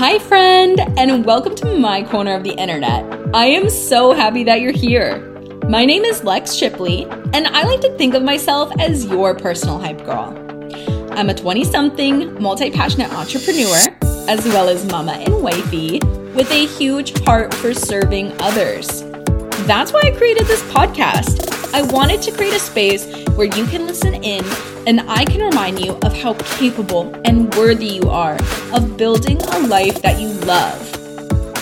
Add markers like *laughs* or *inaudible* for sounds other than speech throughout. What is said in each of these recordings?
Hi, friend, and welcome to my corner of the internet. I am so happy that you're here. My name is Lex Shipley, and I like to think of myself as your personal hype girl. I'm a 20 something, multi passionate entrepreneur, as well as mama and wifey, with a huge heart for serving others. That's why I created this podcast. I wanted to create a space where you can listen in and I can remind you of how capable and worthy you are of building a life that you love.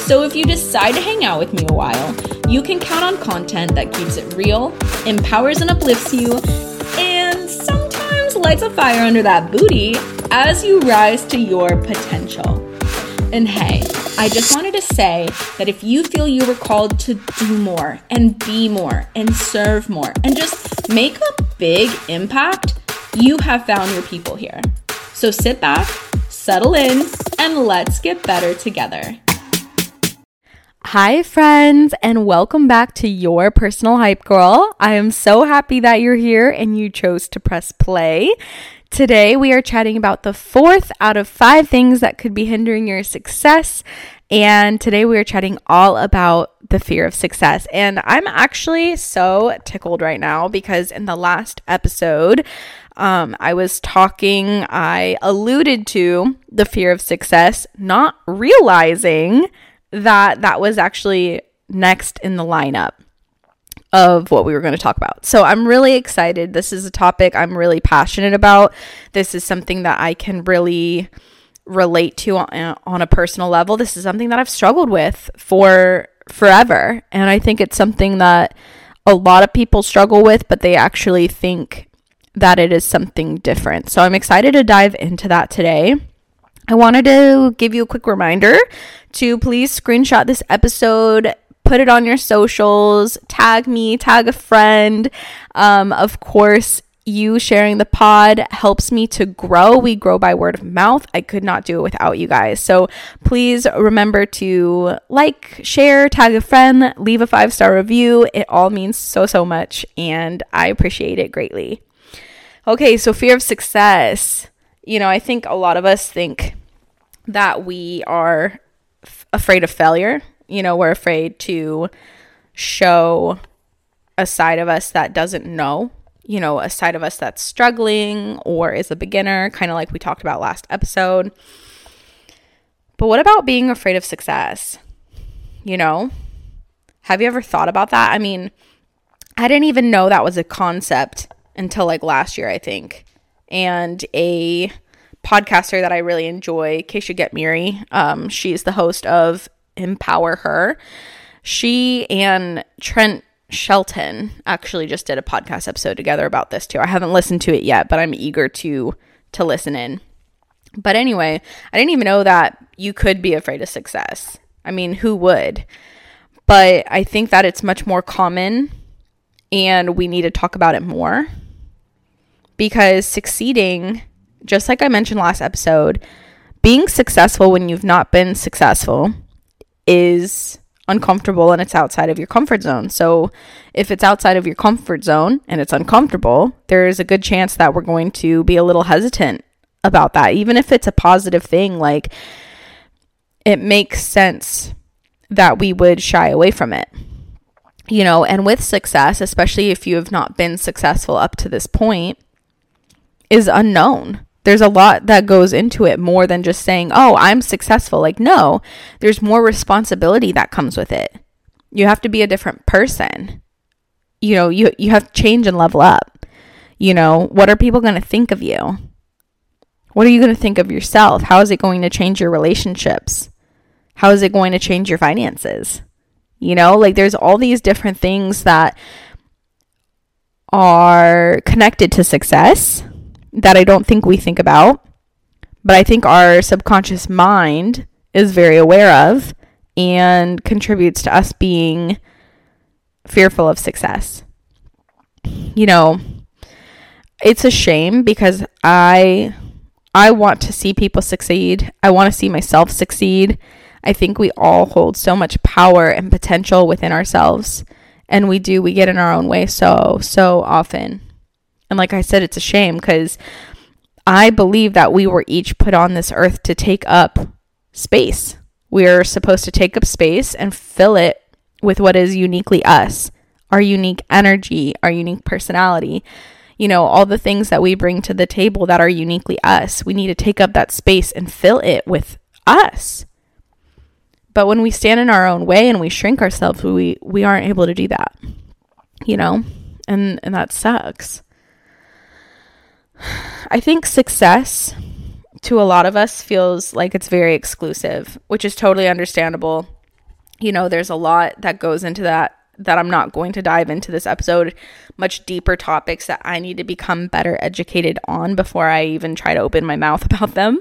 So if you decide to hang out with me a while, you can count on content that keeps it real, empowers and uplifts you, and sometimes lights a fire under that booty as you rise to your potential. And hey, I just wanted to say that if you feel you were called to do more and be more and serve more and just make a big impact, you have found your people here. So sit back, settle in, and let's get better together. Hi, friends, and welcome back to Your Personal Hype Girl. I am so happy that you're here and you chose to press play. Today, we are chatting about the fourth out of five things that could be hindering your success. And today, we are chatting all about the fear of success. And I'm actually so tickled right now because in the last episode, um, I was talking, I alluded to the fear of success, not realizing that that was actually next in the lineup of what we were going to talk about. So I'm really excited. This is a topic I'm really passionate about. This is something that I can really relate to on, on a personal level. This is something that I've struggled with for forever. And I think it's something that a lot of people struggle with, but they actually think that it is something different. So I'm excited to dive into that today. I wanted to give you a quick reminder to please screenshot this episode, put it on your socials, tag me, tag a friend. Um, of course, you sharing the pod helps me to grow. We grow by word of mouth. I could not do it without you guys. So please remember to like, share, tag a friend, leave a five star review. It all means so, so much, and I appreciate it greatly. Okay, so fear of success. You know, I think a lot of us think that we are f- afraid of failure. You know, we're afraid to show a side of us that doesn't know, you know, a side of us that's struggling or is a beginner, kind of like we talked about last episode. But what about being afraid of success? You know, have you ever thought about that? I mean, I didn't even know that was a concept until like last year, I think. And a podcaster that I really enjoy, Keisha Get Miri. Um, she's the host of Empower Her. She and Trent Shelton actually just did a podcast episode together about this too. I haven't listened to it yet, but I'm eager to to listen in. But anyway, I didn't even know that you could be afraid of success. I mean, who would? But I think that it's much more common and we need to talk about it more because succeeding just like I mentioned last episode, being successful when you've not been successful is uncomfortable and it's outside of your comfort zone. So, if it's outside of your comfort zone and it's uncomfortable, there is a good chance that we're going to be a little hesitant about that, even if it's a positive thing. Like, it makes sense that we would shy away from it. You know, and with success, especially if you have not been successful up to this point, is unknown there's a lot that goes into it more than just saying, oh, I'm successful. Like, no, there's more responsibility that comes with it. You have to be a different person. You know, you, you have to change and level up. You know, what are people going to think of you? What are you going to think of yourself? How is it going to change your relationships? How is it going to change your finances? You know, like there's all these different things that are connected to success that I don't think we think about, but I think our subconscious mind is very aware of and contributes to us being fearful of success. You know, it's a shame because I I want to see people succeed. I want to see myself succeed. I think we all hold so much power and potential within ourselves and we do we get in our own way so so often. And like I said, it's a shame because I believe that we were each put on this earth to take up space. We're supposed to take up space and fill it with what is uniquely us, our unique energy, our unique personality. You know, all the things that we bring to the table that are uniquely us. We need to take up that space and fill it with us. But when we stand in our own way and we shrink ourselves, we we aren't able to do that. You know? And and that sucks. I think success to a lot of us feels like it's very exclusive, which is totally understandable. You know, there's a lot that goes into that that I'm not going to dive into this episode, much deeper topics that I need to become better educated on before I even try to open my mouth *laughs* about them.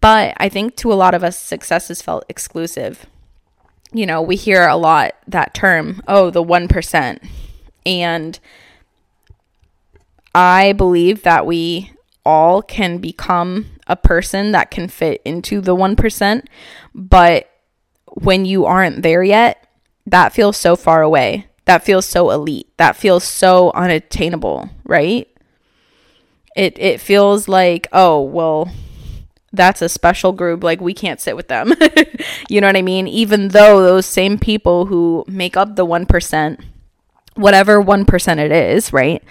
But I think to a lot of us, success has felt exclusive. You know, we hear a lot that term, oh, the 1%. And I believe that we all can become a person that can fit into the 1%. But when you aren't there yet, that feels so far away. That feels so elite. That feels so unattainable, right? It it feels like, oh, well, that's a special group like we can't sit with them. *laughs* you know what I mean? Even though those same people who make up the 1%, whatever 1% it is, right?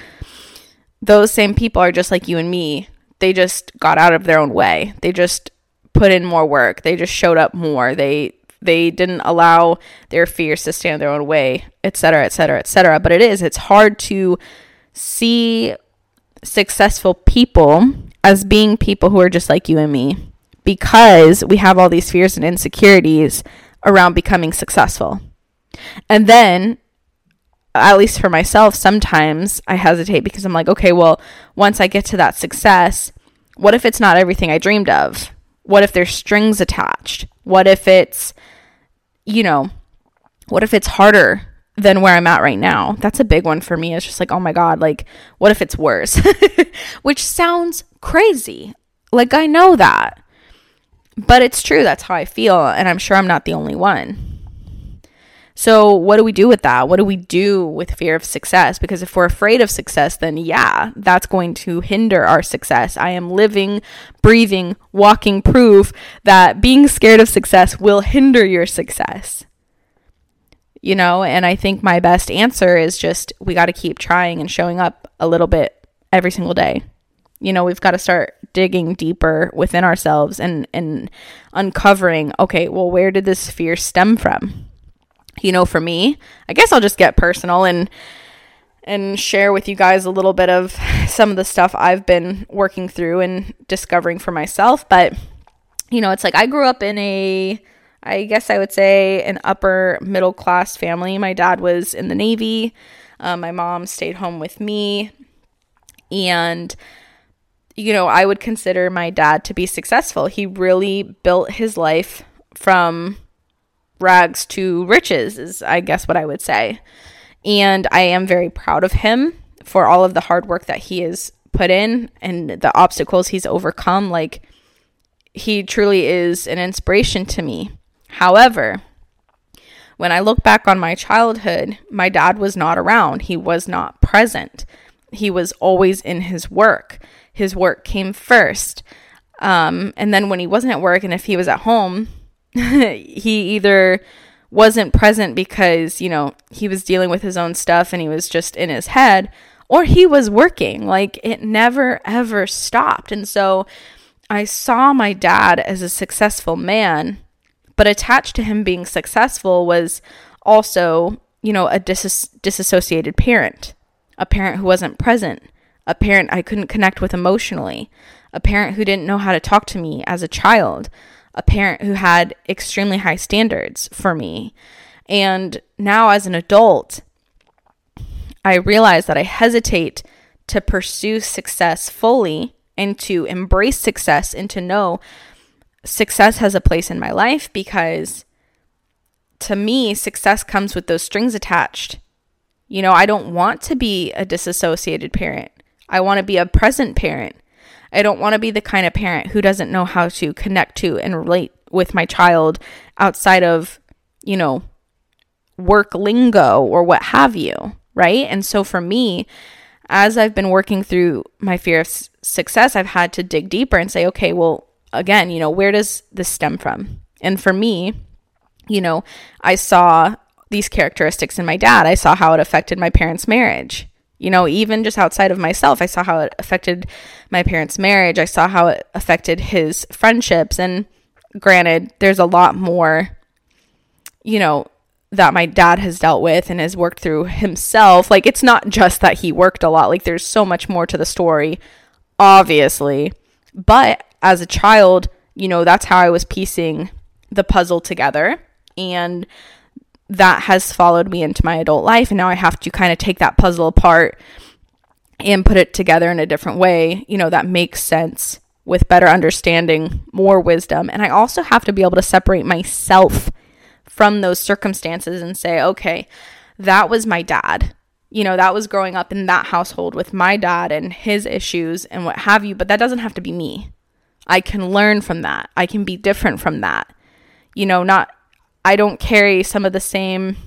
Those same people are just like you and me. They just got out of their own way. They just put in more work. They just showed up more. They they didn't allow their fears to stand their own way, etc., etc., etc. But it is it's hard to see successful people as being people who are just like you and me because we have all these fears and insecurities around becoming successful. And then at least for myself, sometimes I hesitate because I'm like, okay, well, once I get to that success, what if it's not everything I dreamed of? What if there's strings attached? What if it's, you know, what if it's harder than where I'm at right now? That's a big one for me. It's just like, oh my God, like, what if it's worse? *laughs* Which sounds crazy. Like, I know that. But it's true. That's how I feel. And I'm sure I'm not the only one. So, what do we do with that? What do we do with fear of success? Because if we're afraid of success, then yeah, that's going to hinder our success. I am living, breathing, walking proof that being scared of success will hinder your success. You know, and I think my best answer is just we got to keep trying and showing up a little bit every single day. You know, we've got to start digging deeper within ourselves and and uncovering, okay, well, where did this fear stem from? You know, for me, I guess I'll just get personal and and share with you guys a little bit of *laughs* some of the stuff I've been working through and discovering for myself, but you know, it's like I grew up in a I guess I would say an upper middle class family. My dad was in the Navy. Um, my mom stayed home with me. And, you know, I would consider my dad to be successful. He really built his life from rags to riches, is I guess what I would say. And I am very proud of him for all of the hard work that he has put in and the obstacles he's overcome. Like, he truly is an inspiration to me. However, when I look back on my childhood, my dad was not around. He was not present. He was always in his work. His work came first. Um, and then when he wasn't at work and if he was at home, *laughs* he either wasn't present because, you know, he was dealing with his own stuff and he was just in his head, or he was working. Like it never ever stopped. And so I saw my dad as a successful man, but attached to him being successful was also, you know, a dis- disassociated parent, a parent who wasn't present, a parent I couldn't connect with emotionally, a parent who didn't know how to talk to me as a child, a parent who had extremely high standards for me. And now, as an adult, I realize that I hesitate to pursue success fully and to embrace success and to know success has a place in my life because to me, success comes with those strings attached. You know, I don't want to be a disassociated parent. I want to be a present parent. I don't want to be the kind of parent who doesn't know how to connect to and relate with my child outside of, you know, work lingo or what have you, right? And so for me, as I've been working through my fear of s- success, I've had to dig deeper and say, okay, well, again, you know, where does this stem from? And for me, you know, I saw these characteristics in my dad. I saw how it affected my parents' marriage. You know, even just outside of myself, I saw how it affected my parents' marriage. I saw how it affected his friendships. And granted, there's a lot more, you know, that my dad has dealt with and has worked through himself. Like, it's not just that he worked a lot, like, there's so much more to the story, obviously. But as a child, you know, that's how I was piecing the puzzle together. And that has followed me into my adult life. And now I have to kind of take that puzzle apart and put it together in a different way, you know, that makes sense with better understanding, more wisdom. And I also have to be able to separate myself from those circumstances and say, okay, that was my dad. You know, that was growing up in that household with my dad and his issues and what have you, but that doesn't have to be me. I can learn from that. I can be different from that. You know, not I don't carry some of the same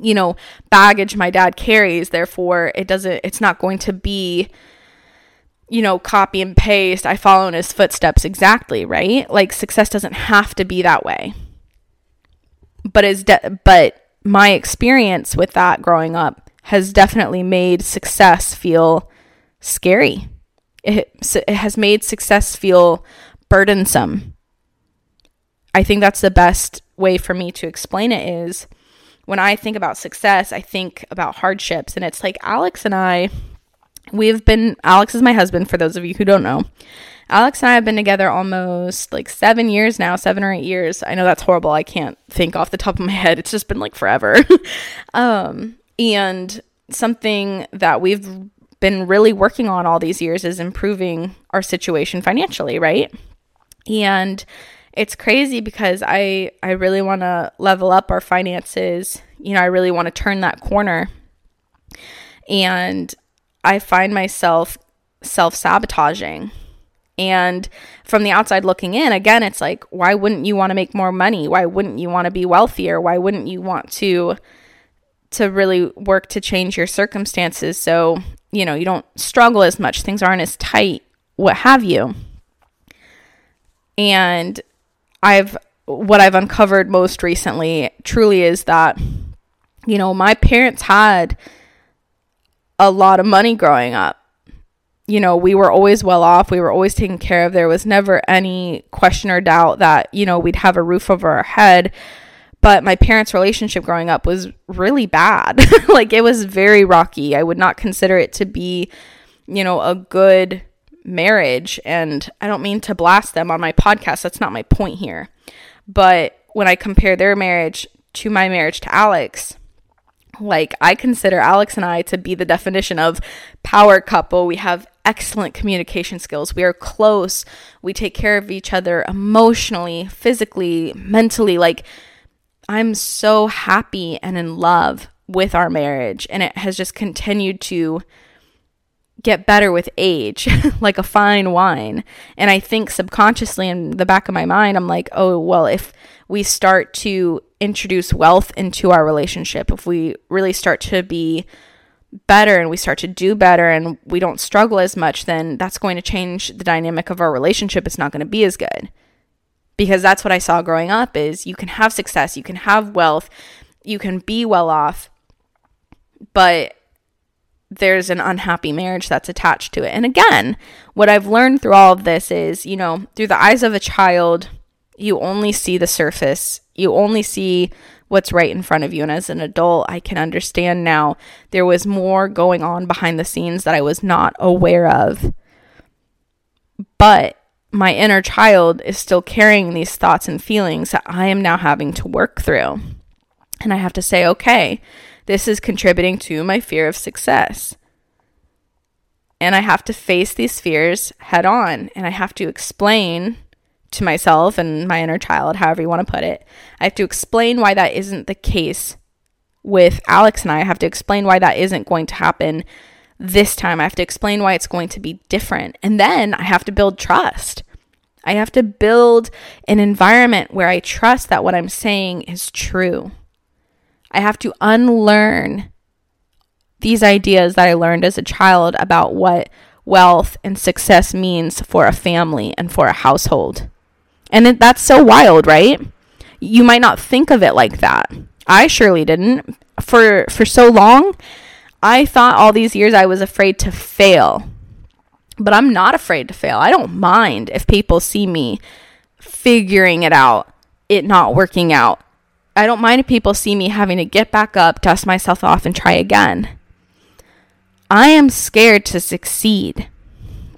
you know baggage my dad carries. Therefore it doesn't it's not going to be you know copy and paste. I follow in his footsteps exactly right? Like success doesn't have to be that way. But is de- but my experience with that growing up has definitely made success feel scary. It, it has made success feel burdensome. I think that's the best way for me to explain it is when I think about success, I think about hardships. And it's like Alex and I, we've been, Alex is my husband, for those of you who don't know. Alex and I have been together almost like seven years now, seven or eight years. I know that's horrible. I can't think off the top of my head. It's just been like forever. *laughs* um, and something that we've been really working on all these years is improving our situation financially, right? And it's crazy because I I really want to level up our finances. You know, I really want to turn that corner. And I find myself self-sabotaging. And from the outside looking in, again, it's like why wouldn't you want to make more money? Why wouldn't you want to be wealthier? Why wouldn't you want to to really work to change your circumstances so, you know, you don't struggle as much, things aren't as tight, what have you. And I've what I've uncovered most recently truly is that you know, my parents had a lot of money growing up. You know, we were always well off. We were always taken care of. There was never any question or doubt that, you know, we'd have a roof over our head. But my parents' relationship growing up was really bad. *laughs* like it was very rocky. I would not consider it to be, you know, a good marriage. And I don't mean to blast them on my podcast. That's not my point here. But when I compare their marriage to my marriage to Alex, like I consider Alex and I to be the definition of power couple. We have excellent communication skills. We are close. We take care of each other emotionally, physically, mentally. Like I'm so happy and in love with our marriage and it has just continued to get better with age, *laughs* like a fine wine. And I think subconsciously in the back of my mind, I'm like, oh, well, if we start to introduce wealth into our relationship, if we really start to be better and we start to do better and we don't struggle as much, then that's going to change the dynamic of our relationship. It's not going to be as good. Because that's what I saw growing up is you can have success, you can have wealth, you can be well off, but there's an unhappy marriage that's attached to it. And again, what I've learned through all of this is, you know, through the eyes of a child, you only see the surface. You only see what's right in front of you. And as an adult, I can understand now there was more going on behind the scenes that I was not aware of. But my inner child is still carrying these thoughts and feelings that I am now having to work through. And I have to say, okay, this is contributing to my fear of success. And I have to face these fears head on and I have to explain to myself and my inner child, however you want to put it. I have to explain why that isn't the case with Alex and I. I have to explain why that isn't going to happen this time. I have to explain why it's going to be different. And then I have to build trust. I have to build an environment where I trust that what I'm saying is true. I have to unlearn these ideas that I learned as a child about what wealth and success means for a family and for a household. And it, that's so wild, right? You might not think of it like that. I surely didn't. For for so long, I thought all these years I was afraid to fail. But I'm not afraid to fail. I don't mind if people see me figuring it out, it not working out. I don't mind if people see me having to get back up, dust myself off, and try again. I am scared to succeed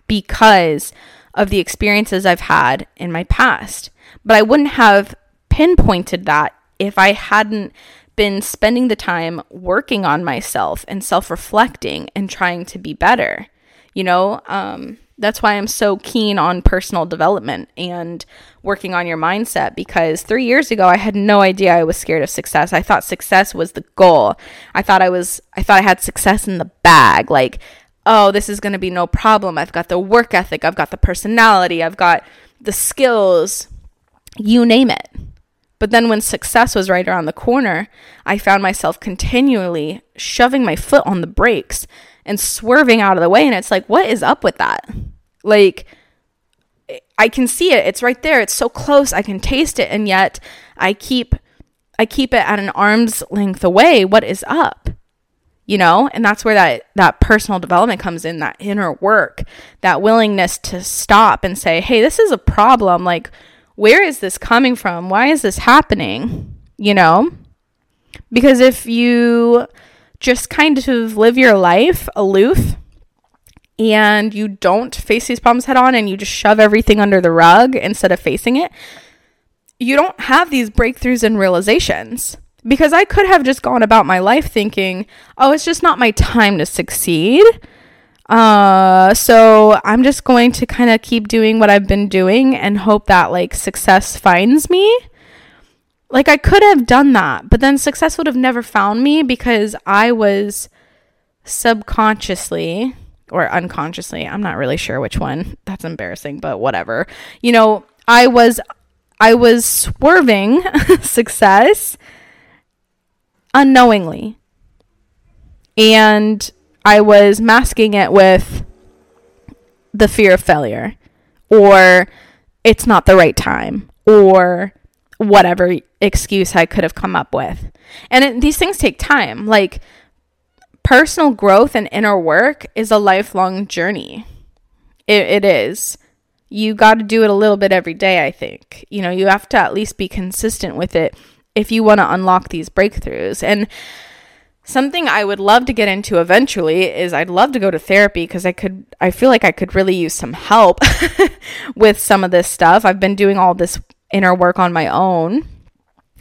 because of the experiences I've had in my past. But I wouldn't have pinpointed that if I hadn't been spending the time working on myself and self reflecting and trying to be better. You know, um, that's why I'm so keen on personal development and working on your mindset because three years ago I had no idea I was scared of success. I thought success was the goal. I thought I was, I thought I had success in the bag. Like, oh, this is going to be no problem. I've got the work ethic, I've got the personality, I've got the skills, you name it. But then when success was right around the corner, I found myself continually shoving my foot on the brakes and swerving out of the way. And it's like, what is up with that? Like, I can see it. It's right there. It's so close. I can taste it. And yet I keep I keep it at an arm's length away. What is up? You know? And that's where that that personal development comes in, that inner work, that willingness to stop and say, "Hey, this is a problem. Like, where is this coming from? Why is this happening?" You know? Because if you just kind of live your life aloof and you don't face these problems head on and you just shove everything under the rug instead of facing it, you don't have these breakthroughs and realizations. Because I could have just gone about my life thinking, oh, it's just not my time to succeed. Uh, so I'm just going to kind of keep doing what I've been doing and hope that like success finds me. Like I could have done that, but then success would have never found me because I was subconsciously or unconsciously, I'm not really sure which one. *laughs* That's embarrassing, but whatever. You know, I was I was swerving *laughs* success unknowingly. And I was masking it with the fear of failure or it's not the right time or whatever excuse I could have come up with. And it, these things take time. Like personal growth and inner work is a lifelong journey. It, it is. You got to do it a little bit every day, I think. You know, you have to at least be consistent with it if you want to unlock these breakthroughs. And something I would love to get into eventually is I'd love to go to therapy because I could, I feel like I could really use some help *laughs* with some of this stuff. I've been doing all this inner work on my own.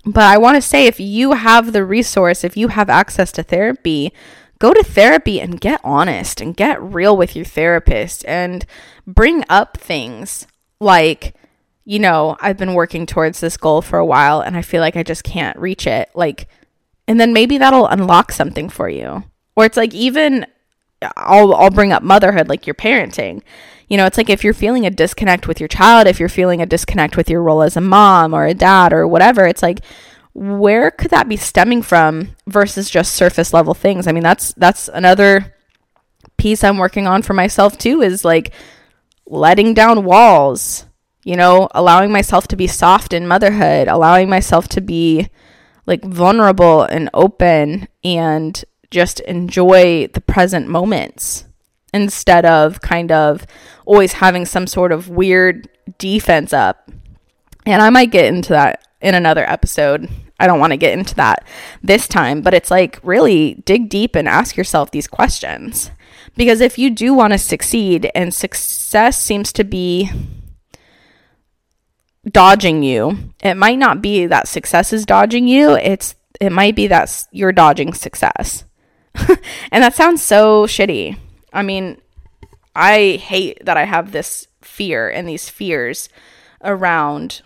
But I want to say if you have the resource, if you have access to therapy, go to therapy and get honest and get real with your therapist and bring up things like, you know, I've been working towards this goal for a while and I feel like I just can't reach it. Like, and then maybe that'll unlock something for you. Or it's like even I'll I'll bring up motherhood like your parenting. You know, it's like if you're feeling a disconnect with your child, if you're feeling a disconnect with your role as a mom or a dad or whatever, it's like where could that be stemming from versus just surface level things? I mean, that's that's another piece I'm working on for myself too is like letting down walls, you know, allowing myself to be soft in motherhood, allowing myself to be like vulnerable and open and just enjoy the present moments instead of kind of always having some sort of weird defense up. And I might get into that in another episode. I don't want to get into that this time, but it's like really dig deep and ask yourself these questions. Because if you do want to succeed and success seems to be dodging you, it might not be that success is dodging you, it's it might be that you're dodging success. *laughs* and that sounds so shitty. I mean, I hate that I have this fear and these fears around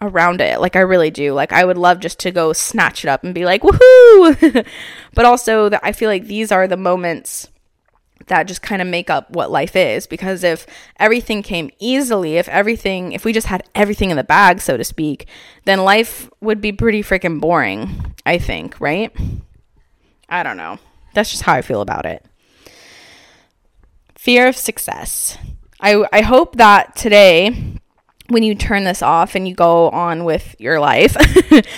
around it. Like I really do. Like I would love just to go snatch it up and be like, "Woohoo!" *laughs* but also that I feel like these are the moments that just kind of make up what life is because if everything came easily, if everything if we just had everything in the bag, so to speak, then life would be pretty freaking boring, I think, right? I don't know. That's just how I feel about it. Fear of success. I I hope that today when you turn this off and you go on with your life,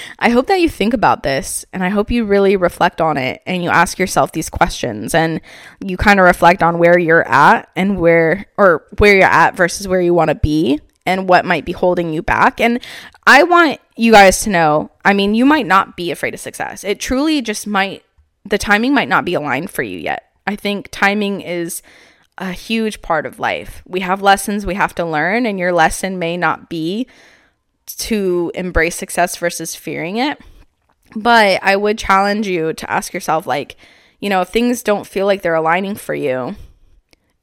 *laughs* I hope that you think about this and I hope you really reflect on it and you ask yourself these questions and you kind of reflect on where you're at and where or where you're at versus where you want to be and what might be holding you back. And I want you guys to know, I mean, you might not be afraid of success. It truly just might the timing might not be aligned for you yet. I think timing is a huge part of life. We have lessons we have to learn, and your lesson may not be to embrace success versus fearing it. But I would challenge you to ask yourself, like, you know, if things don't feel like they're aligning for you,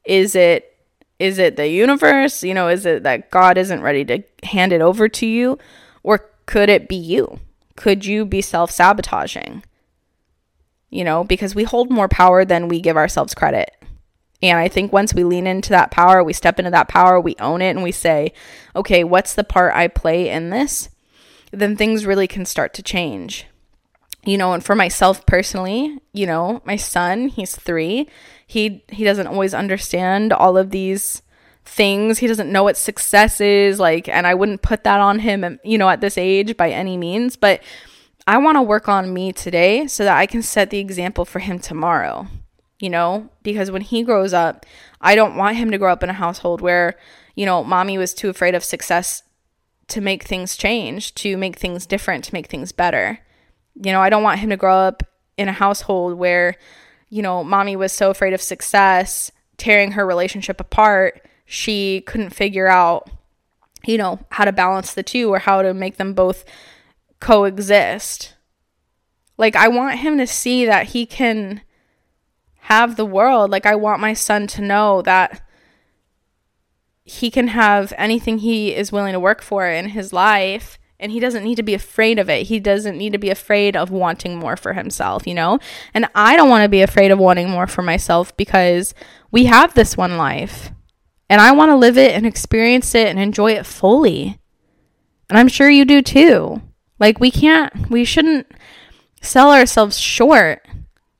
is it is it the universe? You know, is it that God isn't ready to hand it over to you? Or could it be you? Could you be self sabotaging? You know, because we hold more power than we give ourselves credit. And I think once we lean into that power, we step into that power, we own it, and we say, okay, what's the part I play in this? Then things really can start to change. You know, and for myself personally, you know, my son, he's three. He he doesn't always understand all of these things. He doesn't know what success is, like, and I wouldn't put that on him, um, you know, at this age by any means. But I want to work on me today so that I can set the example for him tomorrow you know, because when he grows up, I don't want him to grow up in a household where, you know, mommy was too afraid of success to make things change, to make things different, to make things better. You know, I don't want him to grow up in a household where, you know, mommy was so afraid of success, tearing her relationship apart, she couldn't figure out, you know, how to balance the two or how to make them both coexist. Like, I want him to see that he can have the world. Like, I want my son to know that he can have anything he is willing to work for in his life and he doesn't need to be afraid of it. He doesn't need to be afraid of wanting more for himself, you know? And I don't want to be afraid of wanting more for myself because we have this one life. And I want to live it and experience it and enjoy it fully. And I'm sure you do too. Like we can't we shouldn't sell ourselves short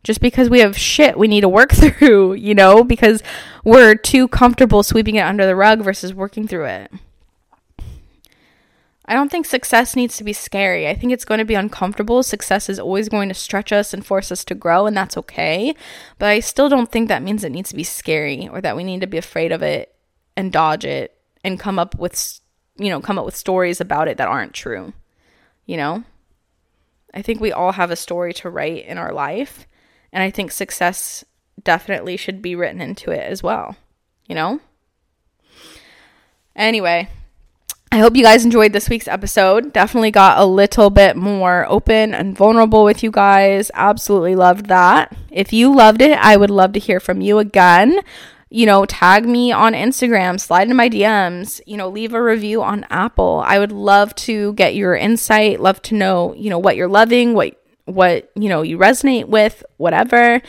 just because we have shit we need to work *laughs* through, you know, because we're too comfortable sweeping it under the rug versus working through it. I don't think success needs to be scary. I think it's going to be uncomfortable. Success is always going to stretch us and force us to grow, and that's okay. But I still don't think that means it needs to be scary or that we need to be afraid of it and dodge it and come up with, you know, come up with stories about it that aren't true. You know? I think we all have a story to write in our life. And I think success definitely should be written into it as well, you know? Anyway, I hope you guys enjoyed this week's episode. Definitely got a little bit more open and vulnerable with you guys. Absolutely loved that. If you loved it, I would love to hear from you again. You know, tag me on Instagram, slide into my DMs, you know, leave a review on Apple. I would love to get your insight, love to know, you know, what you're loving, what what you know you resonate with whatever.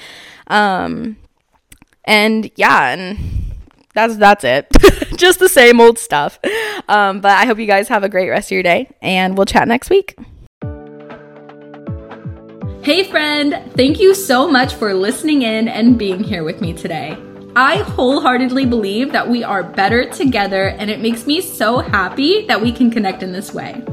Um and yeah and that's that's it. *laughs* Just the same old stuff. Um but i hope you guys have a great rest of your day and we'll chat next week. Hey friend. Thank you so much for listening in and being here with me today. I wholeheartedly believe that we are better together, and it makes me so happy that we can connect in this way.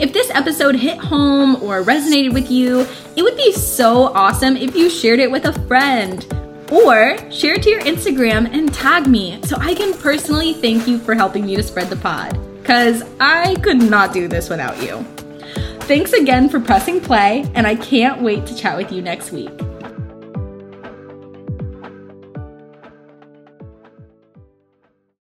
If this episode hit home or resonated with you, it would be so awesome if you shared it with a friend. Or share it to your Instagram and tag me so I can personally thank you for helping me to spread the pod. Because I could not do this without you. Thanks again for pressing play, and I can't wait to chat with you next week.